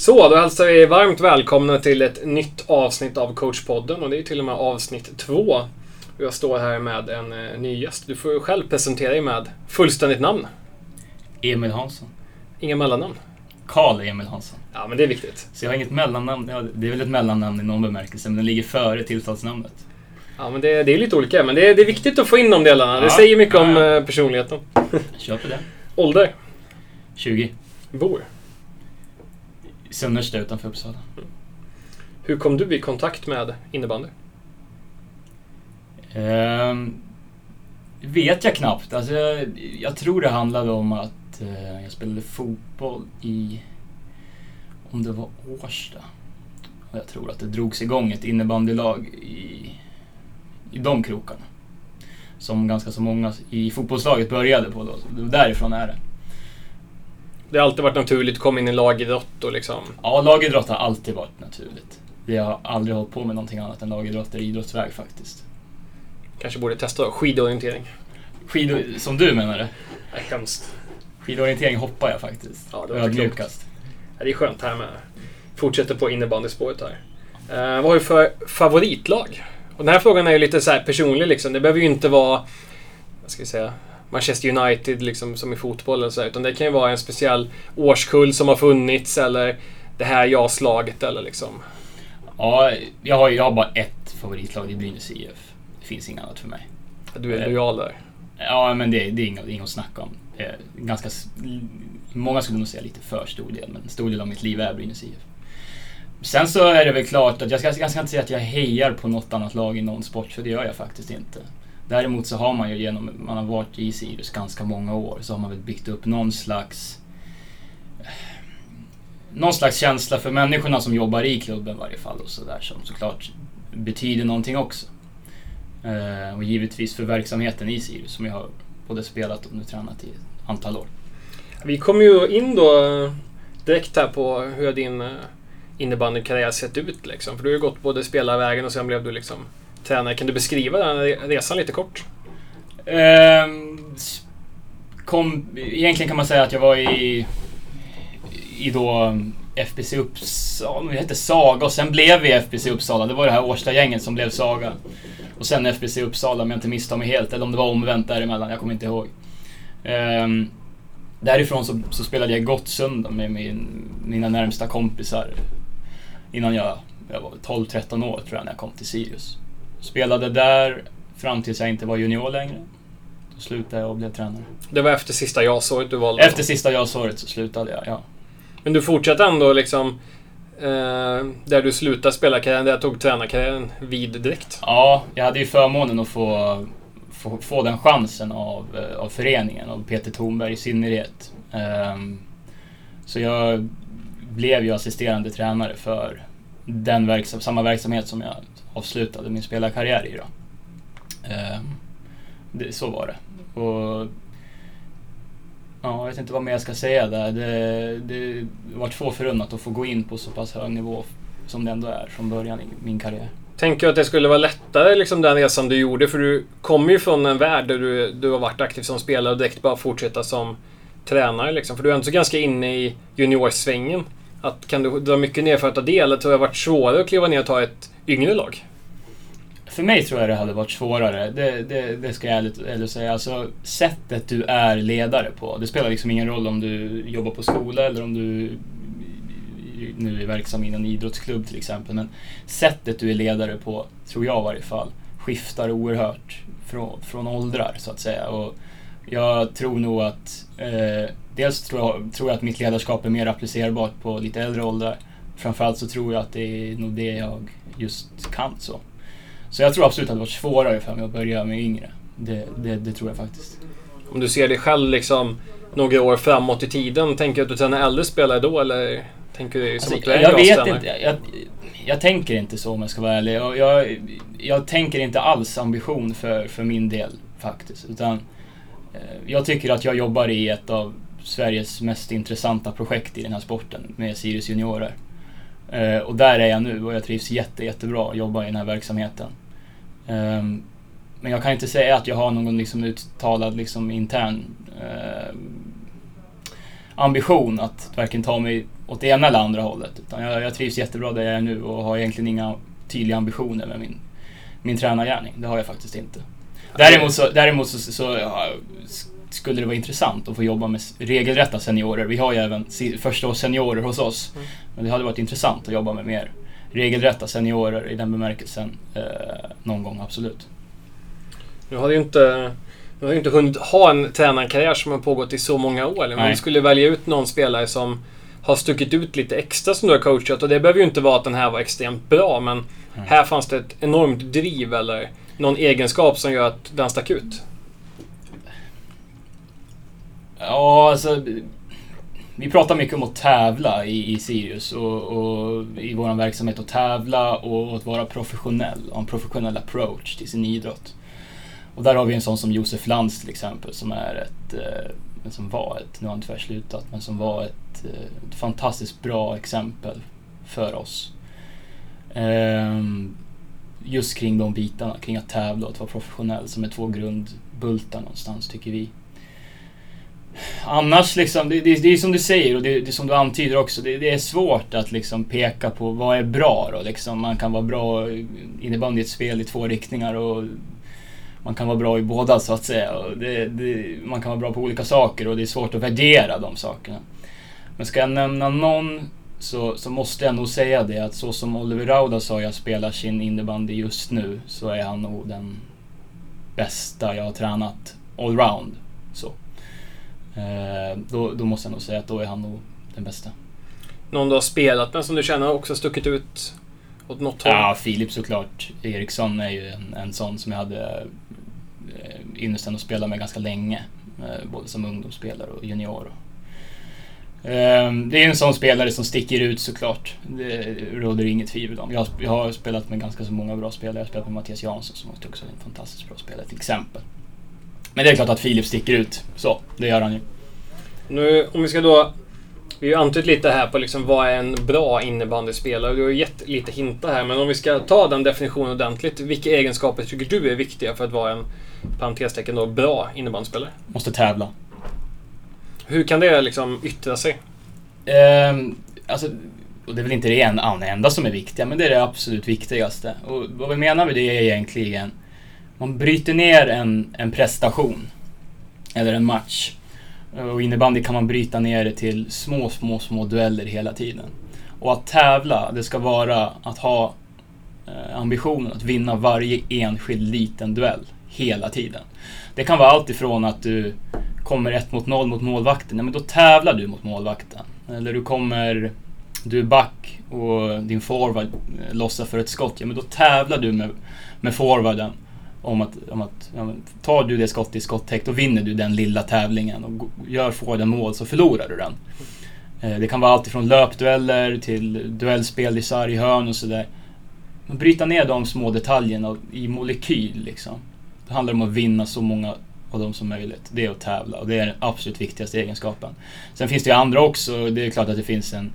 Så, då hälsar vi varmt välkomna till ett nytt avsnitt av coachpodden och det är till och med avsnitt två. Jag står här med en eh, ny gäst. Du får själv presentera dig med fullständigt namn. Emil Hansson. Inga mellannamn. Karl Emil Hansson. Ja, men det är viktigt. Så jag har inget mellannamn. Det är väl ett mellannamn i någon bemärkelse, men det ligger före tilltalsnamnet. Ja, men det, det är lite olika, men det är, det är viktigt att få in de delarna. Det Ja, säger mycket om ja, ja. eh, personligheten. Kör på det. Ålder. 20. Bor. Sunnersta utanför Uppsala. Hur kom du i kontakt med innebandy? Ehm, vet jag knappt. Alltså, jag, jag tror det handlade om att eh, jag spelade fotboll i, om det var Årsta. Och jag tror att det drogs igång ett innebandylag i, i de krokarna. Som ganska så många i fotbollslaget började på då. Så därifrån är det. Det har alltid varit naturligt att komma in i lagidrott och liksom... Ja, lagidrott har alltid varit naturligt. Jag har aldrig hållit på med någonting annat än lagidrott eller idrottsväg faktiskt. Kanske borde testa skidorientering. Skidor, som du menar det? Nej, hemskt. Skidorientering hoppar jag faktiskt. Ja, det var Ödmjukast. Ja, det är skönt här med. Fortsätter på innebandyspåret här. Eh, vad har du för favoritlag? Och den här frågan är ju lite så här personlig liksom. Det behöver ju inte vara, vad ska jag säga, Manchester United liksom som i fotboll eller så, här, utan det kan ju vara en speciell årskull som har funnits eller det här JAS-laget eller liksom. Ja, jag har, jag har bara ett favoritlag, är Brynäs IF. Det finns inget annat för mig. Du är lojal där. Ja, men det, det är inget, inget att snacka om. Är ganska, många skulle nog säga lite för stor del, men en stor del av mitt liv är Brynäs IF. Sen så är det väl klart att jag ska, jag ska inte säga att jag hejar på något annat lag i någon sport, för det gör jag faktiskt inte. Däremot så har man ju genom, man har varit i Sirius ganska många år, så har man väl byggt upp någon slags eh, någon slags känsla för människorna som jobbar i klubben i varje fall och sådär som såklart betyder någonting också. Eh, och givetvis för verksamheten i Sirius som jag har både spelat och nu tränat i ett antal år. Vi kommer ju in då eh, direkt här på hur din eh, innebandykarriär sett ut liksom. För du har ju gått både spelarvägen och sen blev du liksom tränare. Kan du beskriva den resan lite kort? Ehm, kom, egentligen kan man säga att jag var i, i då eh, FBC Uppsala, det hette Saga och sen blev vi FBC Uppsala. Det var det här Årsta-gänget som blev Saga. Och sen FBC Uppsala om jag inte misstar mig helt, eller om det var omvänt däremellan, jag kommer inte ihåg. Um, därifrån så, så spelade jag i Gottsunda med min, mina närmsta kompisar innan jag, jag var 12-13 år tror jag när jag kom till Sirius. Spelade där fram tills jag inte var junior längre. Då slutade jag och blev tränare. Det var efter sista JAS-året du valde. Efter sista JAS-året så slutade jag, ja. Men du fortsatte ändå liksom eh, där du slutade spela karriären, där jag tog tränarkarriären vid direkt. Ja, jag hade ju förmånen att få, få, få den chansen av, eh, av föreningen, av Peter Thornberg i synnerhet. Ehm, så jag blev ju assisterande tränare för den verksam, samma verksamhet som jag avslutade min spelarkarriär i. Då. Eh, det, så var det. Och, ja, jag vet inte vad mer jag ska säga där. Det, det var två förunnat att få gå in på så pass hög nivå som det ändå är från början i min karriär. Tänker du att det skulle vara lättare, liksom den resan du gjorde? För du kommer ju från en värld där du, du har varit aktiv som spelare och direkt bara fortsätta som tränare. Liksom. För du är ändå så ganska inne i juniorsvängen. Att, kan du dra mycket ner för att ta? Eller tror jag det har varit svårare att kliva ner och ta ett yngre lag? För mig tror jag det hade varit svårare. Det, det, det ska jag ärligt, ärligt säga. Alltså, sättet du är ledare på. Det spelar liksom ingen roll om du jobbar på skola eller om du nu är verksam i en idrottsklubb till exempel. Men sättet du är ledare på, tror jag i varje fall, skiftar oerhört från, från åldrar så att säga. Och jag tror nog att eh, dels tror jag, tror jag att mitt ledarskap är mer applicerbart på lite äldre åldrar. Framförallt så tror jag att det är nog det jag just kan så. Så jag tror absolut att det varit svårare för mig att börja med yngre. Det, det, det tror jag faktiskt. Om du ser dig själv liksom några år framåt i tiden, tänker du att du tränar äldre spelare då eller tänker du som Alltså, att du är jag vet inte. Jag, jag tänker inte så om jag ska vara ärlig. Jag, jag, tänker inte alls ambition för, för min del faktiskt. Utan Eh, jag tycker att jag jobbar i ett av Sveriges mest intressanta projekt i den här sporten med Sirius Juniorer. Eh, och där är jag nu och jag trivs jätte, jättebra att jobba i den här verksamheten. Ehm, men jag kan inte säga att jag har någon liksom uttalad liksom intern eh, ambition att varken ta mig åt det ena eller andra hållet. Utan jag, jag trivs jättebra där jag är nu och har egentligen inga tydliga ambitioner med min, min tränargärning. Det har jag faktiskt inte. Däremot så, däremot så, så ja, skulle det vara intressant att få jobba med regelrätta seniorer. Vi har ju även första års seniorer hos oss. Mm. Men det hade varit intressant att jobba med mer regelrätta seniorer i den bemärkelsen eh, någon gång, absolut. Nu har ju inte, du har inte hunnit ha en tränarkarriär som har pågått i så många år. Men du skulle välja ut någon spelare som har stuckit ut lite extra som du har coachat. Och det behöver ju inte vara att den här var extremt bra, men mm. här fanns det ett enormt driv eller någon egenskap som gör att den stack ut. Ja, alltså... Vi pratar mycket om att tävla i, i Sirius och, och i vår verksamhet. Att tävla och att vara professionell. Och en professionell approach till sin idrott. Och där har vi en sån som Josef Lantz till exempel som är ett, eh, som var ett, nu har han tyvärr slutat, men som var ett, eh, ett fantastiskt bra exempel för oss. Ehm, just kring de bitarna, kring att tävla och att vara professionell som är två grundbultar någonstans tycker vi. Annars liksom, det, det, det är som du säger och det, det är som du antyder också. Det, det, är svårt att liksom peka på vad är bra då. Liksom, man kan vara bra innebandy i ett spel i två riktningar och man kan vara bra i båda så att säga. Det, det, man kan vara bra på olika saker och det är svårt att värdera de sakerna. Men ska jag nämna någon så, så måste jag nog säga det att så som Oliver Rauda sa jag spelar sin innebandy just nu så är han nog den bästa jag har tränat allround. Så. Eh, då, då måste jag nog säga att då är han nog den bästa. Någon du har spelat med som du känner också stuckit ut åt något håll? Ja, Filip såklart. Eriksson är ju en, en sån som jag hade eh, ynnesten att spela med ganska länge. Eh, både som ungdomsspelare och junior. Ehm, det är en sån spelare som sticker ut såklart. Det råder inget tvivel om. Jag, jag har spelat med ganska så många bra spelare. Jag har spelat med Mattias Jansson som också är en fantastiskt bra spelare till exempel. Men det är klart att Filip sticker ut. Så, det gör han ju. Nu, om vi ska då... Vi har ju antytt lite här på liksom vad är en bra innebandyspelare. Du har gett lite hintar här, men om vi ska ta den definitionen ordentligt. Vilka egenskaper tycker du är viktiga för att vara en, parentestecken då, bra innebandyspelare? Måste tävla. Hur kan det liksom yttra sig? Um, alltså, och det är väl inte det enda som är viktiga, men det är det absolut viktigaste. Och vad vi menar med det är egentligen, man bryter ner en, en prestation, eller en match. Och innebandy kan man bryta ner det till små, små, små dueller hela tiden. Och att tävla, det ska vara att ha eh, ambitionen att vinna varje enskild liten duell hela tiden. Det kan vara allt ifrån att du kommer ett mot noll mot målvakten, ja, men då tävlar du mot målvakten. Eller du kommer, du är back och din forward eh, lossar för ett skott, ja men då tävlar du med, med forwarden om att, om att ja, tar du det skottet i skotttäckt, då vinner du den lilla tävlingen och gör forwarden mål så förlorar du den. Eh, det kan vara allt ifrån löpdueller till duellspel i sarghörn och sådär. Bryta ner de små detaljerna i molekyl liksom. Det handlar om att vinna så många av dem som möjligt. Det är att tävla och det är den absolut viktigaste egenskapen. Sen finns det ju andra också. Det är klart att det finns en,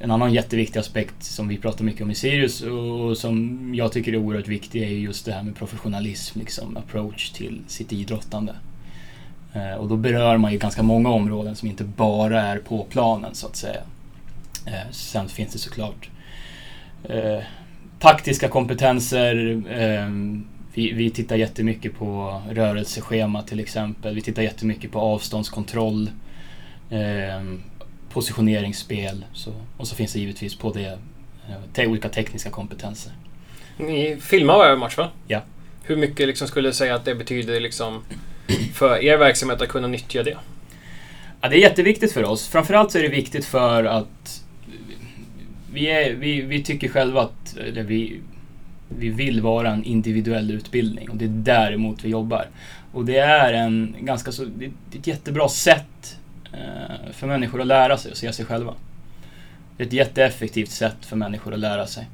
en annan jätteviktig aspekt som vi pratar mycket om i Sirius och som jag tycker är oerhört viktig är just det här med professionalism, liksom approach till sitt idrottande. Eh, och då berör man ju ganska många områden som inte bara är på planen så att säga. Eh, sen finns det såklart eh, taktiska kompetenser, ehm, vi, vi tittar jättemycket på rörelseschema till exempel. Vi tittar jättemycket på avståndskontroll, eh, positioneringsspel så, och så finns det givetvis på det eh, te olika tekniska kompetenser. Ni filmar varje match va? Ja. Hur mycket liksom skulle du säga att det betyder liksom för er verksamhet att kunna nyttja det? Ja, det är jätteviktigt för oss. Framförallt så är det viktigt för att vi, är, vi, vi tycker själva att, eller vi, vi vill vara en individuell utbildning och det är däremot vi jobbar. Och det är en ganska så, det är ett jättebra sätt eh, för människor att lära sig och se sig själva. Det är ett jätteeffektivt sätt för människor att lära sig.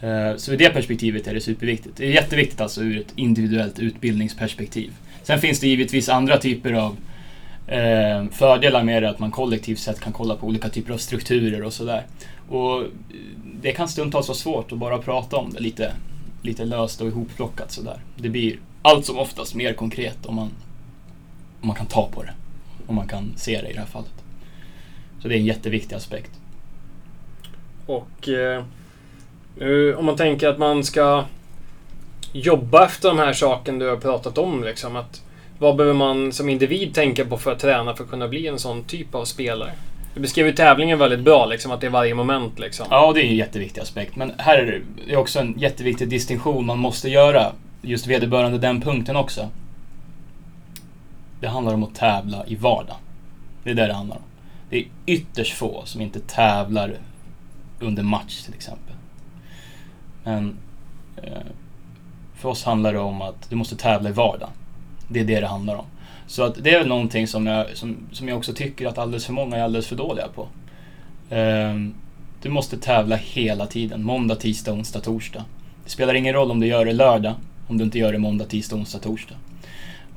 Eh, så ur det perspektivet är det superviktigt. Det är jätteviktigt alltså ur ett individuellt utbildningsperspektiv. Sen finns det givetvis andra typer av eh, fördelar med det, att man kollektivt sett kan kolla på olika typer av strukturer och sådär. Och det kan stundtals vara svårt att bara prata om det lite, lite löst och ihopplockat sådär. Det blir allt som oftast mer konkret om man, om man kan ta på det. Om man kan se det i det här fallet. Så det är en jätteviktig aspekt. Och eh, om man tänker att man ska jobba efter de här sakerna du har pratat om. Liksom, att, vad behöver man som individ tänka på för att träna för att kunna bli en sån typ av spelare? Du beskrev ju tävlingen väldigt bra, liksom, att det är varje moment. Liksom. Ja, det är en jätteviktig aspekt. Men här är det också en jätteviktig distinktion man måste göra. Just vederbörande den punkten också. Det handlar om att tävla i vardag. Det är det det handlar om. Det är ytterst få som inte tävlar under match till exempel. Men eh, för oss handlar det om att du måste tävla i vardagen. Det är det det handlar om. Så att det är väl någonting som jag, som, som jag också tycker att alldeles för många är alldeles för dåliga på. Um, du måste tävla hela tiden. Måndag, tisdag, onsdag, torsdag. Det spelar ingen roll om du gör det lördag, om du inte gör det måndag, tisdag, onsdag, torsdag.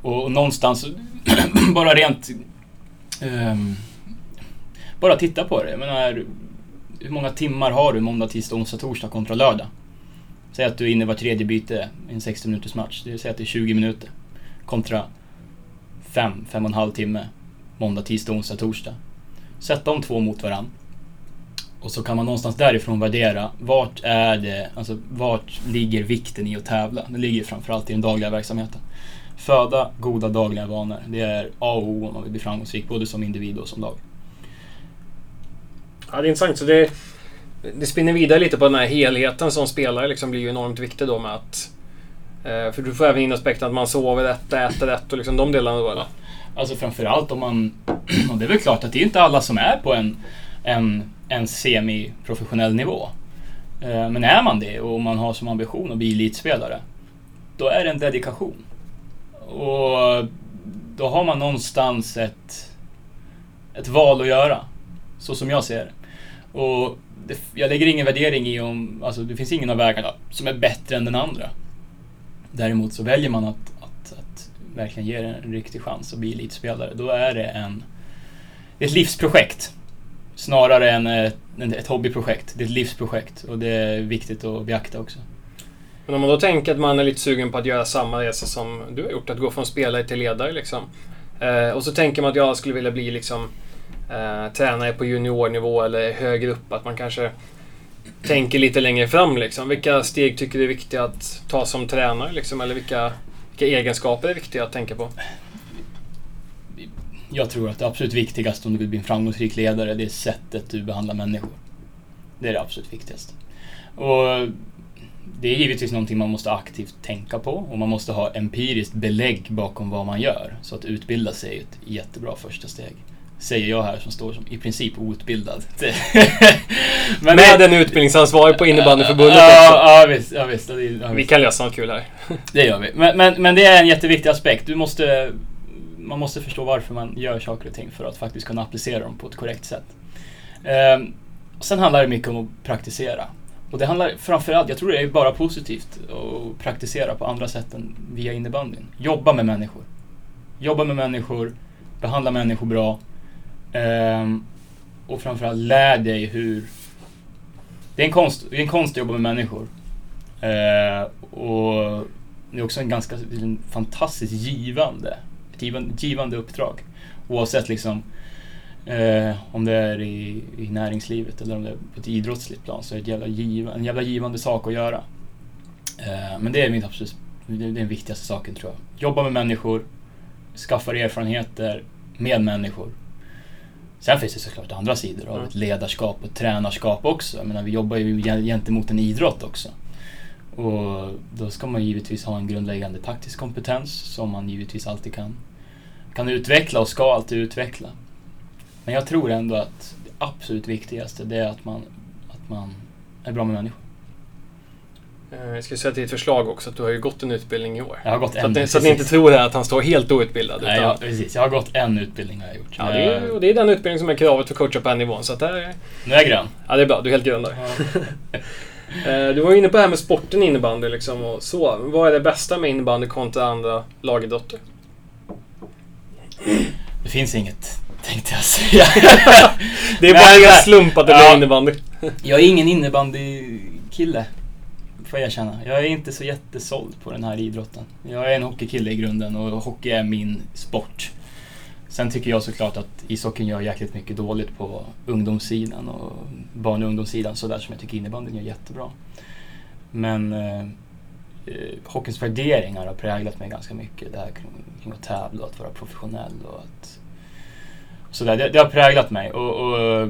Och, och någonstans, bara rent... Um, bara titta på det. Jag menar, hur många timmar har du måndag, tisdag, onsdag, torsdag kontra lördag? Säg att du är inne var tredje byte i en 60 minuters match. Det vill säga att det är 20 minuter. Kontra 5, 5 och en halv timme. Måndag, tisdag, onsdag, torsdag. Sätt de två mot varandra. Och så kan man någonstans därifrån värdera vart är det, alltså vart ligger vikten i att tävla? Det ligger framförallt i den dagliga verksamheten. Föda goda dagliga vanor. Det är A och O om man vill bli framgångsrik, både som individ och som lag. Ja, det är intressant. Så det, det spinner vidare lite på den här helheten som spelare liksom blir ju enormt viktig då med att... Eh, för du får även in aspekten att man sover rätt, äter rätt och liksom de delarna då eller? Alltså framförallt om man... Och det är väl klart att det är inte alla som är på en, en, en semiprofessionell nivå. Eh, men är man det och man har som ambition att bli elitspelare, då är det en dedikation. Och då har man någonstans ett, ett val att göra. Så som jag ser det. Och det, jag lägger ingen värdering i om, alltså det finns ingen av vägarna som är bättre än den andra. Däremot så väljer man att, att, att verkligen ge det en riktig chans att bli elitspelare. Då är det en, ett livsprojekt. Snarare än ett, ett hobbyprojekt. Det är ett livsprojekt och det är viktigt att beakta också. Men om man då tänker att man är lite sugen på att göra samma resa som du har gjort, att gå från spelare till ledare liksom. Eh, och så tänker man att jag skulle vilja bli liksom eh, tränare på juniornivå eller högre upp. Att man kanske tänker lite längre fram. Liksom. Vilka steg tycker du är viktiga att ta som tränare? Liksom, eller vilka, vilka egenskaper är viktiga att tänka på? Jag tror att det absolut viktigaste om du vill bli en framgångsrik ledare, det är sättet du behandlar människor. Det är det absolut viktigaste. Och det är givetvis någonting man måste aktivt tänka på och man måste ha empiriskt belägg bakom vad man gör. Så att utbilda sig är ett jättebra första steg säger jag här som står som i princip outbildad. Men Med en utbildningsansvarig på innebandyförbundet ja. Ja, visst. Ja, visst, ja, visst. Vi kan lösa något kul här. det gör vi. Men, men, men det är en jätteviktig aspekt. Du måste, man måste förstå varför man gör saker och ting för att faktiskt kunna applicera dem på ett korrekt sätt. Ehm, sen handlar det mycket om att praktisera. Och det handlar framförallt, jag tror det är bara positivt att praktisera på andra sätt än via innebandyn. Jobba med människor. Jobba med människor, behandla människor bra Um, och framförallt lär dig hur... Det är en konst, det är en konst att jobba med människor. Uh, och det är också en ganska en fantastiskt givande, ett givande, givande uppdrag. Oavsett liksom uh, om det är i, i, näringslivet eller om det är på ett idrottsligt plan så är det jävla giva, en jävla givande sak att göra. Uh, men det är min absolut, det är den viktigaste saken tror jag. Jobba med människor, skaffa erfarenheter med människor Sen finns det såklart andra sidor av ett ledarskap och tränarskap också. Jag menar, vi jobbar ju gentemot en idrott också. Och då ska man givetvis ha en grundläggande taktisk kompetens som man givetvis alltid kan, kan utveckla och ska alltid utveckla. Men jag tror ändå att det absolut viktigaste det är att man, att man är bra med människor. Eh, jag ska säga till ditt förslag också att du har ju gått en utbildning i år. Jag har gått så en, att, så att ni inte tror att han står helt outbildad. Nej, utan... ja, precis. Jag har gått en utbildning har jag gjort. Ja, det är, och det är den utbildning som är kravet för coacha på den nivån. Så att där, nu är jag grön. Ja, det är bra. Du är helt grön där. Ja. Eh, du var inne på det här med sporten innebandy liksom och så. Vad är det bästa med innebandy kontra andra lagidrotter? Det finns inget, tänkte jag säga. det är bara en slump att det blir innebandy. jag är ingen innebandykille får jag erkänna. Jag är inte så jättesåld på den här idrotten. Jag är en hockeykille i grunden och hockey är min sport. Sen tycker jag såklart att ishockeyn gör jäkligt mycket dåligt på ungdomssidan och barn och ungdomssidan sådär som jag tycker innebandyn gör jättebra. Men eh, eh, hockeyns värderingar har präglat mig ganska mycket. Det här kring, kring att tävla och att vara professionell och att sådär. Det, det har präglat mig och, och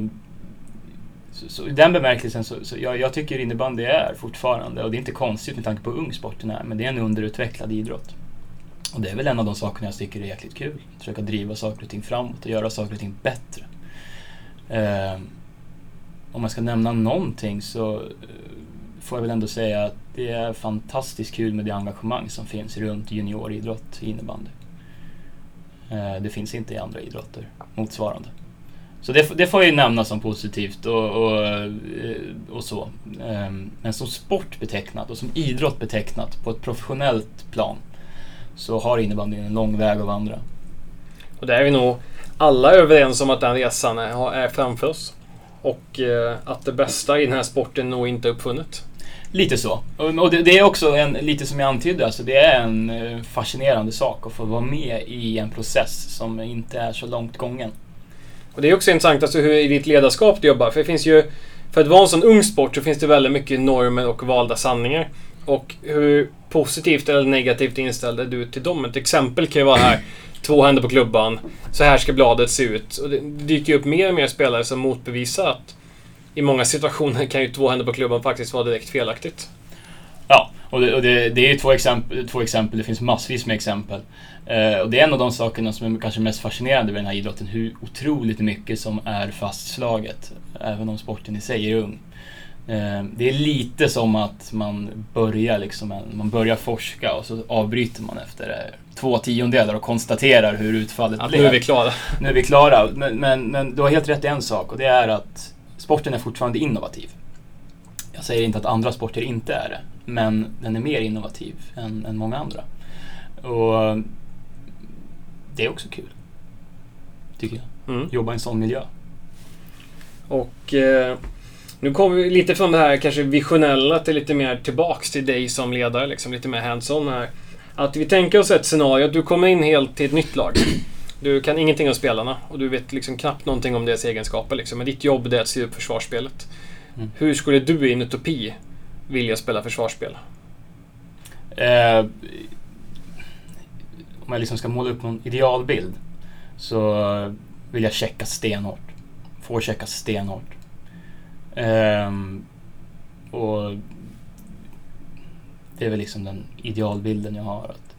så, så, i den bemärkelsen så, så jag, jag tycker innebandy är fortfarande, och det är inte konstigt med tanke på hur ung sporten är, men det är en underutvecklad idrott. Och det är väl en av de sakerna jag tycker är jäkligt kul. Försöka driva saker och ting framåt och göra saker och ting bättre. Eh, om man ska nämna någonting så eh, får jag väl ändå säga att det är fantastiskt kul med det engagemang som finns runt junioridrott i innebandy. Eh, det finns inte i andra idrotter motsvarande. Så det, det får jag ju nämna som positivt och, och, eh, och så. Ehm, men som sport betecknat och som idrott betecknat på ett professionellt plan så har innebandyn en lång väg att vandra. Och där är vi nog alla överens om att den resan är, är framför oss. Och eh, att det bästa i den här sporten nog inte är uppfunnet. Lite så. Och det, är också en, lite som jag antydde, alltså det är en eh, fascinerande sak att få vara med i en process som inte är så långt gången. Och det är också intressant alltså hur i ditt ledarskap du jobbar. För det finns ju... För att vara en sån ung sport så finns det väldigt mycket normer och valda sanningar. Och hur positivt eller negativt inställd är du till dem? Ett exempel kan ju vara här. Två händer på klubban. Så här ska bladet se ut. Och det dyker upp mer och mer spelare som motbevisar att i många situationer kan ju två händer på klubban faktiskt vara direkt felaktigt. Ja, och det, och det, det är ju två exempel, två exempel, det finns massvis med exempel. Eh, och det är en av de sakerna som är kanske mest fascinerande med den här idrotten, hur otroligt mycket som är fastslaget, även om sporten i sig är ung. Eh, det är lite som att man börjar, liksom, man börjar forska och så avbryter man efter eh, två tiondelar och konstaterar hur utfallet ja, blev. Nu är vi klara. Nu är vi klara. Men, men, men du har helt rätt i en sak och det är att sporten är fortfarande innovativ. Jag säger inte att andra sporter inte är det, men den är mer innovativ än, än många andra. Och det är också kul. Tycker jag. Mm. Jobba i en sån miljö. Och eh, nu kommer vi lite från det här kanske visionella till lite mer tillbaks till dig som ledare. Liksom, lite mer hands-on här. Att vi tänker oss ett scenario att du kommer in helt till ett nytt lag. Du kan ingenting om spelarna och du vet liksom knappt någonting om deras egenskaper. Liksom. Men ditt jobb är att se upp försvarsspelet. Mm. Hur skulle du i en utopi vilja spela försvarsspel? Eh, om jag liksom ska måla upp någon idealbild så vill jag checka stenhårt. Får checka stenhårt. Um, och det är väl liksom den idealbilden jag har. Att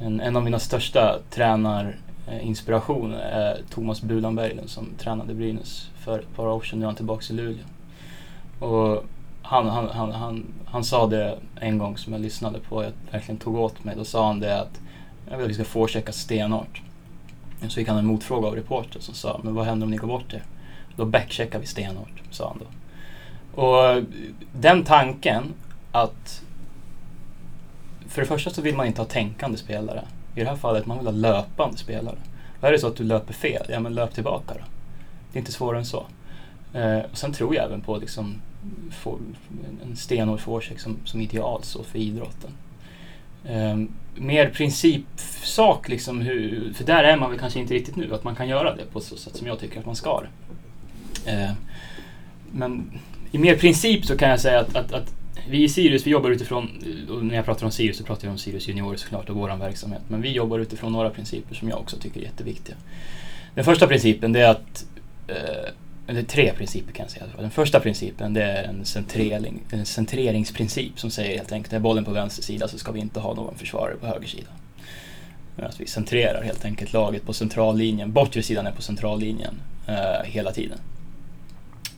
en, en av mina största tränarinspirationer eh, är Thomas Bulanberglund som tränade Brynäs för ett par år sedan. Nu är han tillbaka i Luleå. Och han, han, han, han, han sa det en gång som jag lyssnade på och jag verkligen tog åt mig. Då sa han det att jag vill att vi ska forechecka stenhårt. Så fick han en motfråga av reportern som sa, men vad händer om ni går bort er? Då backcheckar vi stenhårt, sa han då. Och den tanken att för det första så vill man inte ha tänkande spelare. I det här fallet man vill ha löpande spelare. Och är det så att du löper fel, ja men löp tillbaka då. Det är inte svårare än så. Eh, och sen tror jag även på liksom, for, en stenhård forecheck som, som ideal så för idrotten. Eh, mer principsak, liksom, hur, för där är man väl kanske inte riktigt nu, att man kan göra det på så sätt som jag tycker att man ska det. Eh, men i mer princip så kan jag säga att, att, att vi i Sirius, vi jobbar utifrån, och när jag pratar om Sirius så pratar jag om Sirius Juniorer såklart och vår verksamhet, men vi jobbar utifrån några principer som jag också tycker är jätteviktiga. Den första principen det är att, eh, eller tre principer kan jag säga. Den första principen det är en, centrering, en centreringsprincip som säger helt enkelt, är bollen på vänster sida så ska vi inte ha någon försvarare på höger sida. Att vi centrerar helt enkelt laget på centrallinjen, bortre sidan är på centrallinjen eh, hela tiden.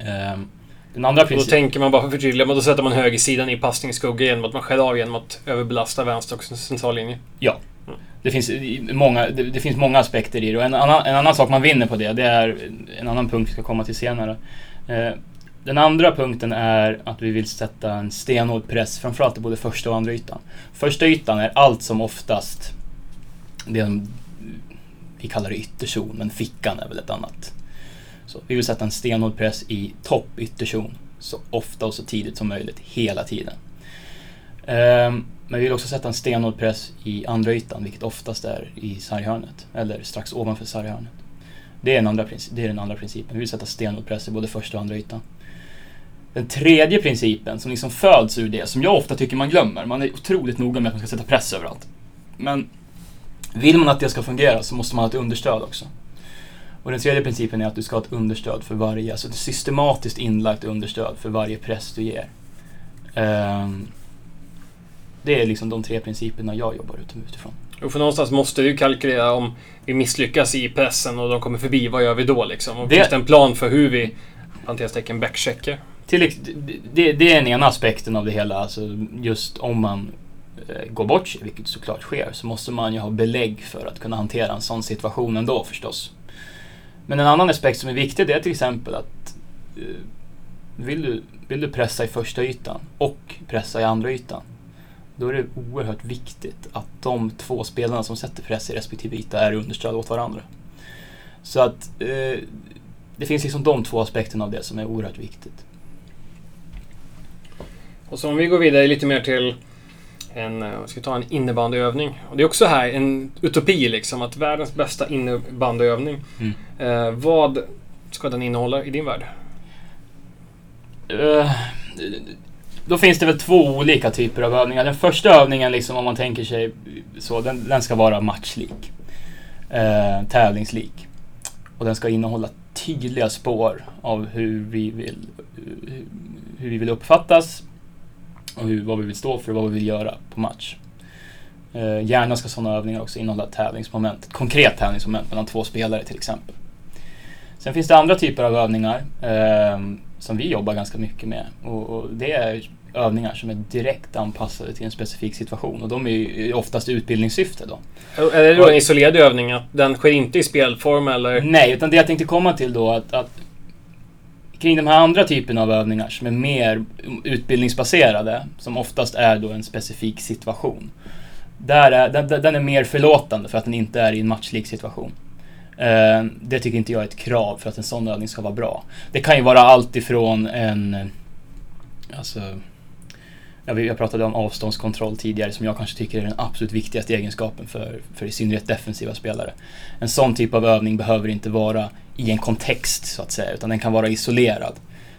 Um, den andra principen... Då tänker man bara för förtydliga, då sätter man högersidan i passningsskugga genom att man skär av genom att överbelasta vänster och centrallinje. Ja. Det finns, många, det, det, finns många aspekter i det och en annan, en annan sak man vinner på det, det är en annan punkt vi ska komma till senare. Eh, den andra punkten är att vi vill sätta en stenhård press, framförallt i både första och andra ytan. Första ytan är allt som oftast det vi kallar det ytterzon, men fickan är väl ett annat så vi vill sätta en stenhård press i topp ytterzon så ofta och så tidigt som möjligt, hela tiden. Um, men vi vill också sätta en stenhård press i andra ytan, vilket oftast är i sarghörnet. Eller strax ovanför sarghörnet. Det är, den andra, det är den andra principen. Vi vill sätta stenhård press i både första och andra ytan. Den tredje principen, som liksom föds ur det, som jag ofta tycker man glömmer. Man är otroligt noga med att man ska sätta press överallt. Men vill man att det ska fungera så måste man ha ett understöd också. Och den tredje principen är att du ska ha ett understöd för varje, alltså ett systematiskt inlagt understöd för varje press du ger. Um, det är liksom de tre principerna jag jobbar utifrån. Och för någonstans måste vi kalkylera om vi misslyckas i pressen och de kommer förbi, vad gör vi då liksom? Och det... finns det en plan för hur vi, hanterar backcheckar? Till, det, det, är den ena aspekten av det hela. Alltså just om man eh, går bort sig, vilket såklart sker, så måste man ju ha belägg för att kunna hantera en sån situation ändå förstås. Men en annan aspekt som är viktig det är till exempel att eh, vill, du, vill du pressa i första ytan och pressa i andra ytan, då är det oerhört viktigt att de två spelarna som sätter press i respektive yta är understöd åt varandra. Så att eh, det finns liksom de två aspekterna av det som är oerhört viktigt. Och så om vi går vidare lite mer till en, eh, ska ta, en innebandyövning. Och det är också här en utopi liksom, att världens bästa innebandyövning. Mm. Eh, vad ska den innehålla i din värld? Uh, då finns det väl två olika typer av övningar. Den första övningen, liksom, om man tänker sig så, den, den ska vara matchlik. Eh, tävlingslik. Och den ska innehålla tydliga spår av hur vi vill, hur vi vill uppfattas och hur, vad vi vill stå för och vad vi vill göra på match. Eh, gärna ska sådana övningar också innehålla tävlingsmoment, konkret tävlingsmoment mellan två spelare till exempel. Sen finns det andra typer av övningar eh, som vi jobbar ganska mycket med och, och, det är övningar som är direkt anpassade till en specifik situation och de är ju oftast utbildningssyfte då. Är det då en isolerad övning? Att den sker inte i spelform eller? Nej, utan det jag tänkte komma till då att, att kring de här andra typerna av övningar som är mer utbildningsbaserade, som oftast är då en specifik situation. Där är, den, den är mer förlåtande för att den inte är i en matchlik situation. Uh, det tycker inte jag är ett krav för att en sån övning ska vara bra. Det kan ju vara allt ifrån en... Alltså... Jag pratade om avståndskontroll tidigare som jag kanske tycker är den absolut viktigaste egenskapen för, för i synnerhet defensiva spelare. En sån typ av övning behöver inte vara i en kontext så att säga, utan den kan vara isolerad.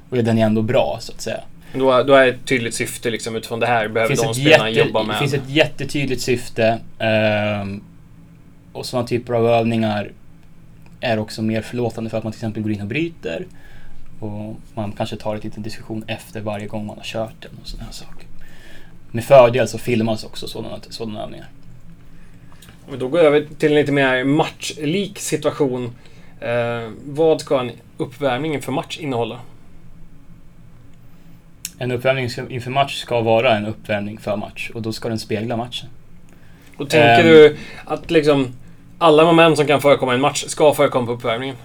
Och den är ändå bra så att säga. Då, då är ett tydligt syfte liksom utifrån det här behöver de spelarna jätte, jobba med. Det finns ett jättetydligt syfte. Um, och sådana typer av övningar är också mer förlåtande för att man till exempel går in och bryter. Och man kanske tar en liten diskussion efter varje gång man har kört den och sådana saker. Med fördel så filmas också sådana, sådana övningar. Om då går över till en lite mer matchlik situation. Eh, vad ska en uppvärmning inför match innehålla? En uppvärmning inför match ska vara en uppvärmning för match och då ska den spegla matchen. Och tänker um, du att liksom alla moment som kan förekomma i en match ska förekomma på uppvärmningen?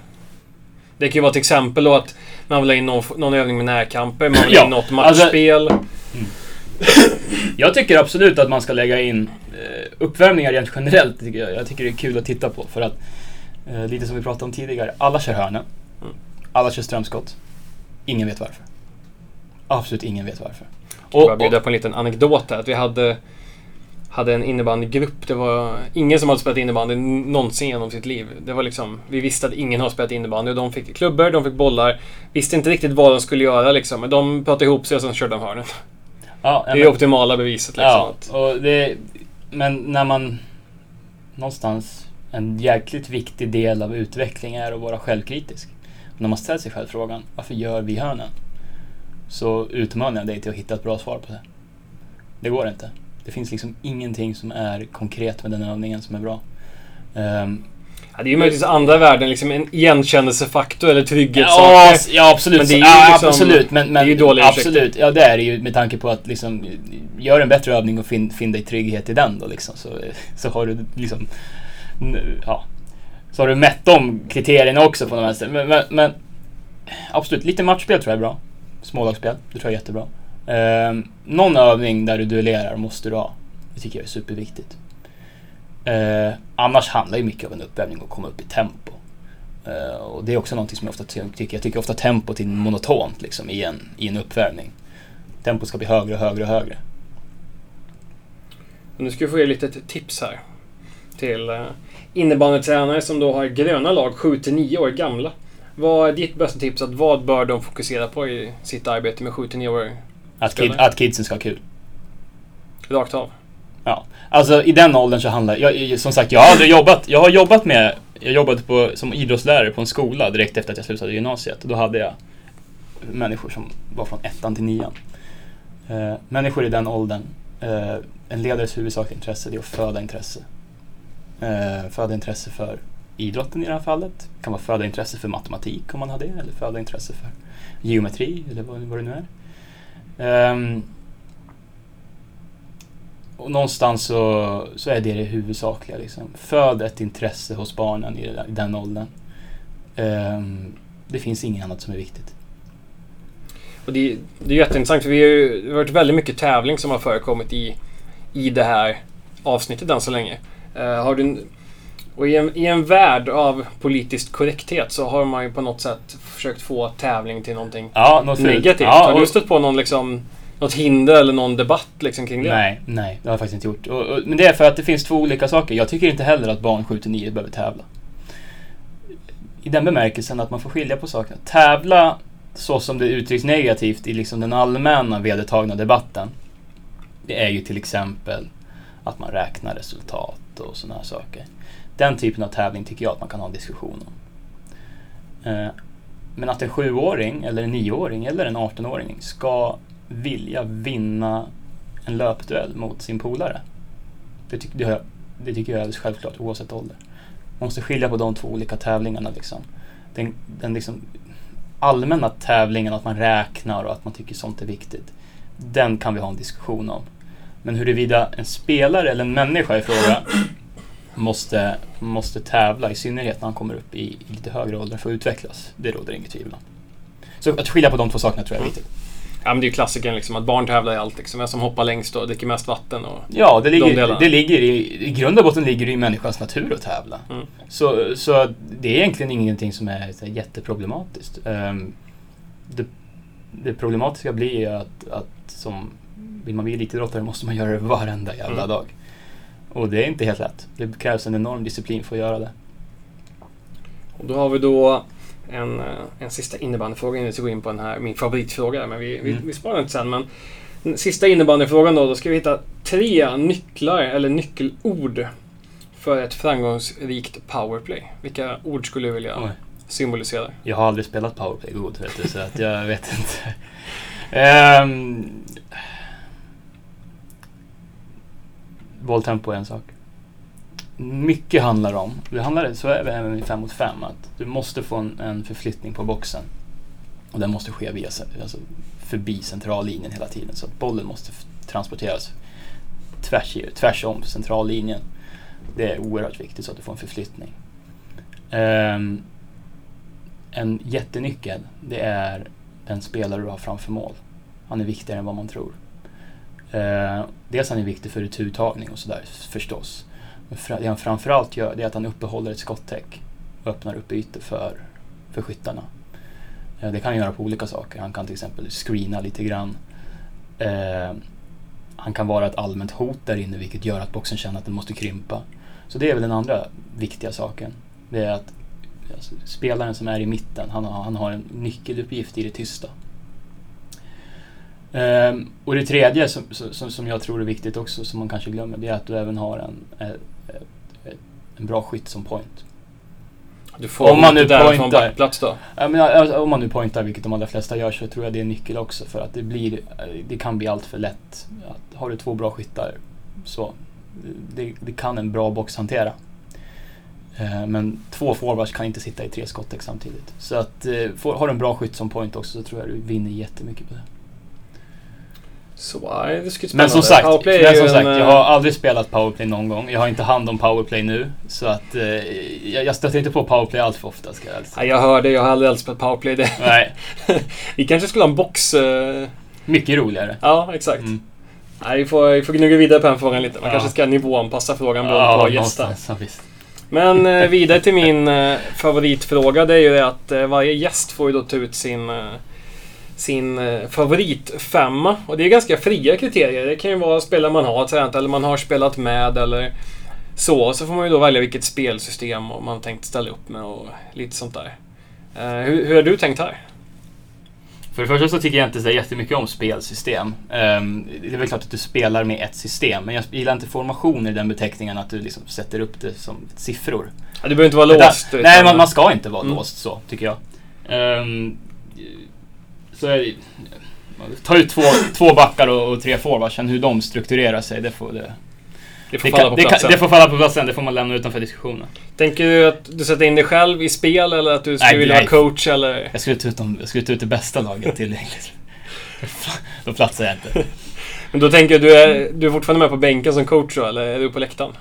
Det kan ju vara till exempel då att man vill ha in någon, någon övning med närkamper, man vill ha in något alltså- matchspel. Alltså. Jag tycker absolut att man ska lägga in eh, uppvärmningar rent generellt. Tycker jag. jag tycker det är kul att titta på för att Eh, lite som vi pratade om tidigare. Alla kör hörnen. Mm. Alla kör strömskott. Ingen vet varför. Absolut ingen vet varför. Jag kan bjuda på en liten anekdot där. Att vi hade, hade en innebandygrupp. Det var ingen som hade spelat innebandy någonsin genom sitt liv. Det var liksom, vi visste att ingen har spelat innebandy. De fick klubbor, de fick bollar. Visste inte riktigt vad de skulle göra liksom. Men de pratade ihop sig och sen körde de hörnen. Ja, det är men, optimala beviset liksom. Ja, och det, men när man någonstans en jäkligt viktig del av utveckling är att vara självkritisk. när man ställer sig själv frågan, varför gör vi hörnen? Så utmanar jag dig till att hitta ett bra svar på det. Det går inte. Det finns liksom ingenting som är konkret med den övningen som är bra. Um, Ja, det är ju möjligtvis andra värden, liksom en igenkännelsefaktor eller trygghet. Ja, ja absolut. Men det är ju ja, liksom, absolut. Men, men, det är ju dåliga Absolut, ja det är det ju med tanke på att liksom, gör en bättre övning och finn, finn dig trygghet i den då liksom. Så, så har du liksom ja, så har du mätt de kriterierna också på något sätt. Men, men, men, absolut, lite matchspel tror jag är bra. Smålagsspel, det tror jag är jättebra. Eh, någon övning där du duellerar måste du ha. Det tycker jag är superviktigt. Eh, annars handlar ju mycket av en uppvärmning att komma upp i tempo. Eh, och det är också någonting som jag ofta tycker. Jag tycker ofta tempot är monotont liksom, i, en, i en uppvärmning. Tempot ska bli högre och högre och högre. Och nu ska vi få ge lite tips här. Till eh, innebandytränare som då har gröna lag 7-9 år gamla. Vad är ditt bästa tips? Att vad bör de fokusera på i sitt arbete med 7-9 år? Att, kid, att kidsen ska ha kul. Rakt av. Ja, alltså i den åldern så handlar jag, som sagt, jag har aldrig jobbat, jag har jobbat med, jag jobbade på, som idrottslärare på en skola direkt efter att jag slutade gymnasiet. Och då hade jag människor som var från ettan till nian. Eh, människor i den åldern, eh, en ledares huvudsakliga intresse det är att föda intresse. Eh, föda intresse för idrotten i det här fallet. Det kan vara föda intresse för matematik om man har det, eller föda intresse för geometri eller vad, vad det nu är. Um, och någonstans så, så är det det huvudsakliga. Liksom. Föd ett intresse hos barnen i, i den åldern. Um, det finns inget annat som är viktigt. Och det, det är jätteintressant för vi har ju, det har varit väldigt mycket tävling som har förekommit i, i det här avsnittet än så länge. Uh, har du, och i en, i en värld av politisk korrekthet så har man ju på något sätt försökt få tävling till någonting ja, negativt. Ja, har du stött på någon liksom något hinder eller någon debatt liksom kring det? Nej, nej, det har jag faktiskt inte gjort. Och, och, men det är för att det finns två olika saker. Jag tycker inte heller att barn 7-9 behöver tävla. I den bemärkelsen att man får skilja på sakerna. Tävla så som det uttrycks negativt i liksom den allmänna vedertagna debatten. Det är ju till exempel att man räknar resultat och sådana här saker. Den typen av tävling tycker jag att man kan ha en diskussion om. Eh, men att en sjuåring, eller en nioåring eller en 18-åring ska vilja vinna en löpduell mot sin polare. Det, ty det, jag, det tycker jag är alldeles självklart oavsett ålder. Man måste skilja på de två olika tävlingarna. Liksom. Den, den liksom allmänna tävlingen, att man räknar och att man tycker sånt är viktigt. Den kan vi ha en diskussion om. Men huruvida en spelare eller en människa i fråga måste, måste tävla, i synnerhet när han kommer upp i, i lite högre ålder för att utvecklas. Det råder inget tvivel om. Så att skilja på de två sakerna tror jag är viktigt. Ja men det är ju klassikern liksom, att barn tävlar i allt liksom. Vem som hoppar längst och dricker mest vatten och Ja, det ligger, de det ligger i, i grund och botten ligger det i människans natur att tävla. Mm. Så, så det är egentligen ingenting som är så jätteproblematiskt. Um, det, det problematiska blir ju att, att som vill man bli elitidrottare måste man göra det varenda jävla mm. dag. Och det är inte helt lätt. Det krävs en enorm disciplin för att göra det. Och då har vi då en, eh, en sista innebandyfråga innan vi ska gå in på den här, min favoritfråga. Men vi, mm. vi, vi sparar inte sen. Men den sista innebandyfrågan då, då ska vi hitta tre nycklar eller nyckelord för ett framgångsrikt powerplay. Vilka ord skulle du vilja Oj. symbolisera? Jag har aldrig spelat powerplay god, vet du, så att jag vet inte. um, bolltempo är en sak. Mycket handlar om, det handlar, så är det även i 5 mot 5, att du måste få en, en förflyttning på boxen. Och den måste ske via, alltså, förbi centrallinjen hela tiden. Så att bollen måste transporteras tvärs, tvärs om centrallinjen. Det är oerhört viktigt så att du får en förflyttning. Um, en jättenyckel, det är den spelare du har framför mål. Han är viktigare än vad man tror. Eh, dels är han viktig för returtagning och sådär förstås. Men det han framförallt gör det är att han uppehåller ett skottäck och öppnar upp ytor för, för skyttarna. Eh, det kan han göra på olika saker. Han kan till exempel screena lite grann. Eh, han kan vara ett allmänt hot där inne vilket gör att boxen känner att den måste krympa. Så det är väl den andra viktiga saken. Det är att alltså, spelaren som är i mitten, han har, han har en nyckeluppgift i det tysta. Um, och det tredje som, som, som jag tror är viktigt också, som man kanske glömmer, det är att du även har en, en, en bra skytt som point. Du får om man nu där från backplats då? Ja, men, alltså, om man nu pointar, vilket de allra flesta gör, så tror jag det är en nyckel också. För att det, blir, det kan bli allt för lätt. Att, har du två bra skyttar, så det, det kan en bra box hantera. Uh, men två forwards kan inte sitta i tre skott samtidigt. Så att, får, har du en bra skytt som point också så tror jag du vinner jättemycket på det. Så det skulle Men som sagt, men som sagt en, jag har eh, aldrig spelat powerplay någon gång. Jag har inte hand om powerplay nu. Så att eh, jag, jag stöter inte på powerplay allt för ofta. Ska jag, alltså. jag hör det, jag har aldrig spelat powerplay. Det. Nej. vi kanske skulle ha en box... Uh... Mycket roligare. Ja, exakt. Mm. Nej, vi får, vi får gnugga vidare på den frågan lite. Man ja. kanske ska nivåanpassa frågan beroende ja, på gäster. Ja, Men eh, vidare till min eh, favoritfråga. Det är ju det att eh, varje gäst får ju då ta ut sin sin eh, favoritfemma. Och det är ganska fria kriterier. Det kan ju vara spelare man har tränat eller man har spelat med eller så. Så får man ju då välja vilket spelsystem man har tänkt ställa upp med och lite sånt där. Eh, hur, hur har du tänkt här? För det första så tycker jag inte så jättemycket om spelsystem. Um, det är väl klart att du spelar med ett system, men jag gillar inte formationer i den beteckningen att du liksom sätter upp det som siffror. Ja, du behöver inte vara låst. Där, nej, man, man, ska inte vara mm. låst så, tycker jag. Um, så är ta ut två, två backar och, och tre forwards, sen hur de strukturerar sig, det får det det får, det, falla kan, på platsen. Det, får falla på platsen, det får man lämna utanför diskussionen. Tänker du att du sätter in dig själv i spel eller att du skulle vilja vara coach eller? Jag skulle, ta ut dem, jag skulle ta ut det bästa laget tillgängligt. då platsar jag inte. Men då tänker jag, du är, du är fortfarande med på bänken som coach då, eller är du på läktaren?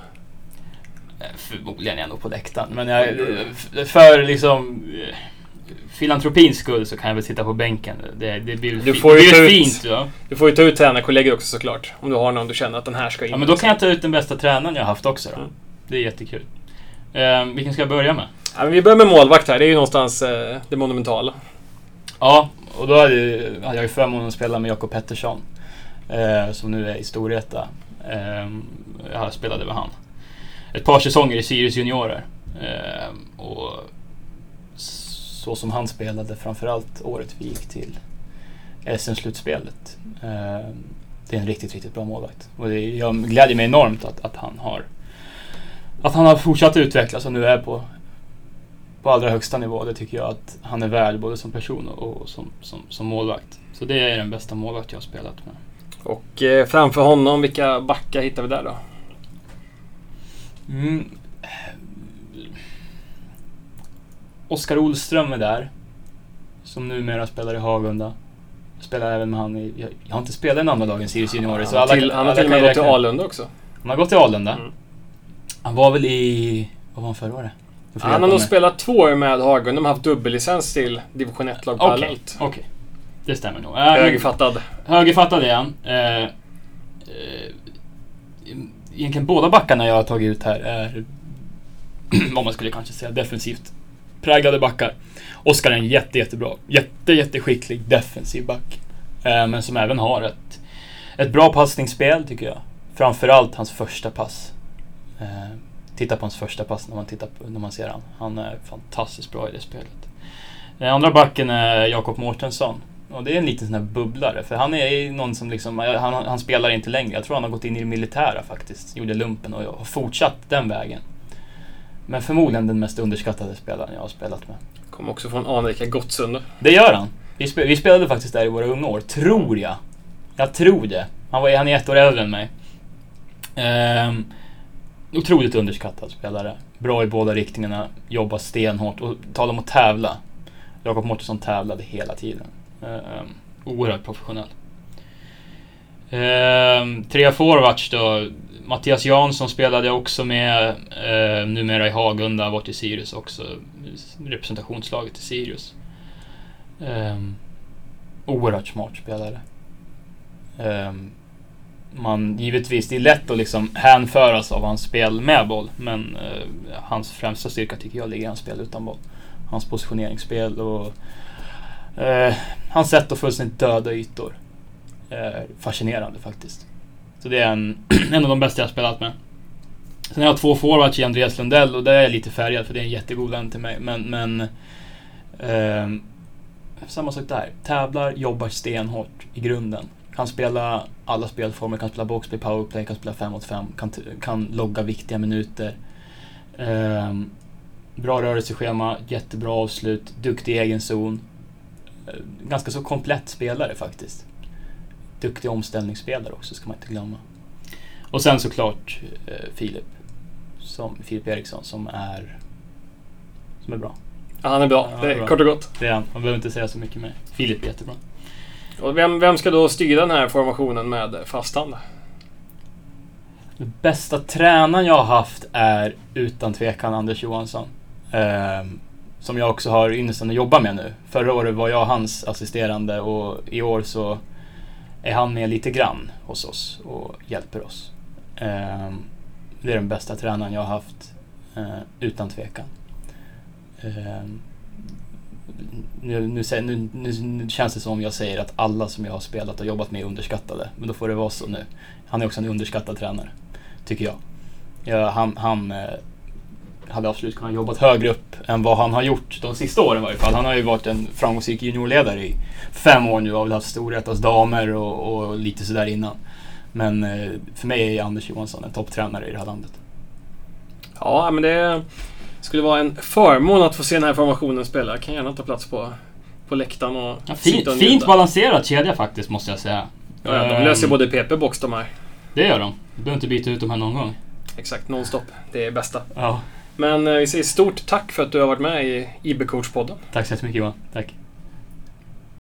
Eh, förmodligen är jag nog på läktaren, men jag, för liksom filantropins skull så kan jag väl sitta på bänken. Det, det blir, du får ju det blir fint. Ja. Du får ju ta ut tränarkollegor också såklart. Om du har någon du känner att den här ska in. Ja, men då kan jag ta ut den bästa tränaren jag haft också. Då. Mm. Det är jättekul. Eh, vilken ska jag börja med? Ja, vi börjar med målvakt här. Det är ju någonstans eh, det monumentala. Ja, och då hade, hade jag ju förmånen att spela med Jakob Pettersson. Eh, som nu är i Storvreta. Eh, jag spelade med han. Ett par säsonger i Sirius juniorer. Eh, och så som han spelade framförallt året vi gick till SM-slutspelet. Eh, det är en riktigt, riktigt bra målvakt. Och det, jag glädjer mig enormt att, att han har att han har fortsatt utvecklas och nu är på, på allra högsta nivå. Det tycker jag att han är värd både som person och, som, som, som målvakt. Så det är den bästa målvakt jag har spelat med. Och eh, framför honom, vilka backar hittar vi där då? Mm, Oskar Olström är där. Som numera spelar i Hagunda. Jag spelar även med han i... Jag, jag har inte spelat i den andra dagen, Sirius Juniorer. Så alla, till, han har till och med gått till Alunda också. Han har gått till Alunda. Mm. Han var väl i... Vad var han förra året? Han har nog spelat två år med Hagunda. De har haft dubbellicens till division 1-lag okay. parallellt. Okej, okay. det stämmer nog. Högerfattad. Högerfattad är han. Eh, eh, egentligen båda backarna jag har tagit ut här är vad man skulle kanske säga defensivt präglade backar. Oskar är en jätte, jättebra, jätte, jätteskicklig defensiv back. Eh, men som även har ett, ett bra passningsspel tycker jag. Framförallt hans första pass. Eh, titta på hans första pass när man, tittar på, när man ser han. Han är fantastiskt bra i det spelet. Den andra backen är Jakob Mårtensson. Och det är en liten sån här bubblare, för han är någon som liksom, han, han spelar inte längre. Jag tror han har gått in i det militära faktiskt. Gjorde lumpen och har fortsatt den vägen. Men förmodligen den mest underskattade spelaren jag har spelat med. Kommer också från anrika Gottsunda. Det gör han. Vi, spel, vi, spelade faktiskt där i våra unga år, tror jag. Jag tror det. Han, var, han är ett år äldre än mig. Ehm, otroligt underskattad spelare. Bra i båda riktningarna, jobbar stenhårt och tala om att tävla. Jakob Mårtensson tävlade hela tiden. Ehm, oerhört professionell. Ehm, tre forwards då. Mattias Jansson spelade jag också med, eh, numera i Hagunda, varit i Sirius också. Representationslaget i Sirius. Eh, oerhört smart spelare. Eh, man, givetvis, det är lätt att liksom hänföras av hans spel med boll, men eh, hans främsta styrka tycker jag ligger i hans spel utan boll. Hans positioneringsspel och eh, hans sätt att fullständigt döda ytor. Eh, fascinerande faktiskt. Så det är en, en av de bästa jag spelat med. Sen har jag två forwards i Andreas Lundell och det är jag lite färgad för det är en jättegod vän till mig. Men, men eh, samma sak där. Tävlar, jobbar stenhårt i grunden. Kan spela alla spelformer, kan spela boxplay, powerplay, kan spela 5 mot 5, kan, kan logga viktiga minuter. Eh, bra rörelseschema, jättebra avslut, duktig i egen zon. Eh, ganska så komplett spelare faktiskt duktig omställningsspelare också, ska man inte glömma. Och sen såklart eh, Filip. Som, Filip Eriksson som är, som är bra. Ja, han är bra. Ja, det är bra. kort och gott. Det är han. Man behöver inte säga så mycket mer. Filip är jättebra. Och vem, vem ska då styra den här formationen med fast hand? Den bästa tränaren jag har haft är utan tvekan Anders Johansson. Eh, som jag också har ynnesten att jobba med nu. Förra året var jag hans assisterande och i år så är han med lite grann hos oss och hjälper oss. Det är den bästa tränaren jag har haft, eh, utan tvekan. Nu, nu, nu, nu, nu känns det som om jag säger att alla som jag har spelat och jobbat med är underskattade. Men då får det vara så nu. Han är också en underskattad tränare, tycker jag. Ja, han han eh, hade absolut kunnat jobbat högre upp än vad han har gjort de sista åren i varje fall. Han har ju varit en framgångsrik juniorledare i fem år nu och har väl haft Storvretas damer och, och lite sådär innan. Men eh, för mig är Anders Johansson en topptränare i det här landet. Ja, men det skulle vara en förmån att få se den här formationen spela. Jag kan gärna ta plats på, på läktaren och Ja, fint, och fint balanserad kedja faktiskt, måste jag säga. Ja, de Ehm, löser både PP-box de här. Det gör de. Du behöver inte byta ut dem här någon gång. Exakt, nonstop. Det är bästa. Ja. Men eh, vi säger stort tack för att du har varit med i IB-coach-podden. Tack så jättemycket Johan. Tack.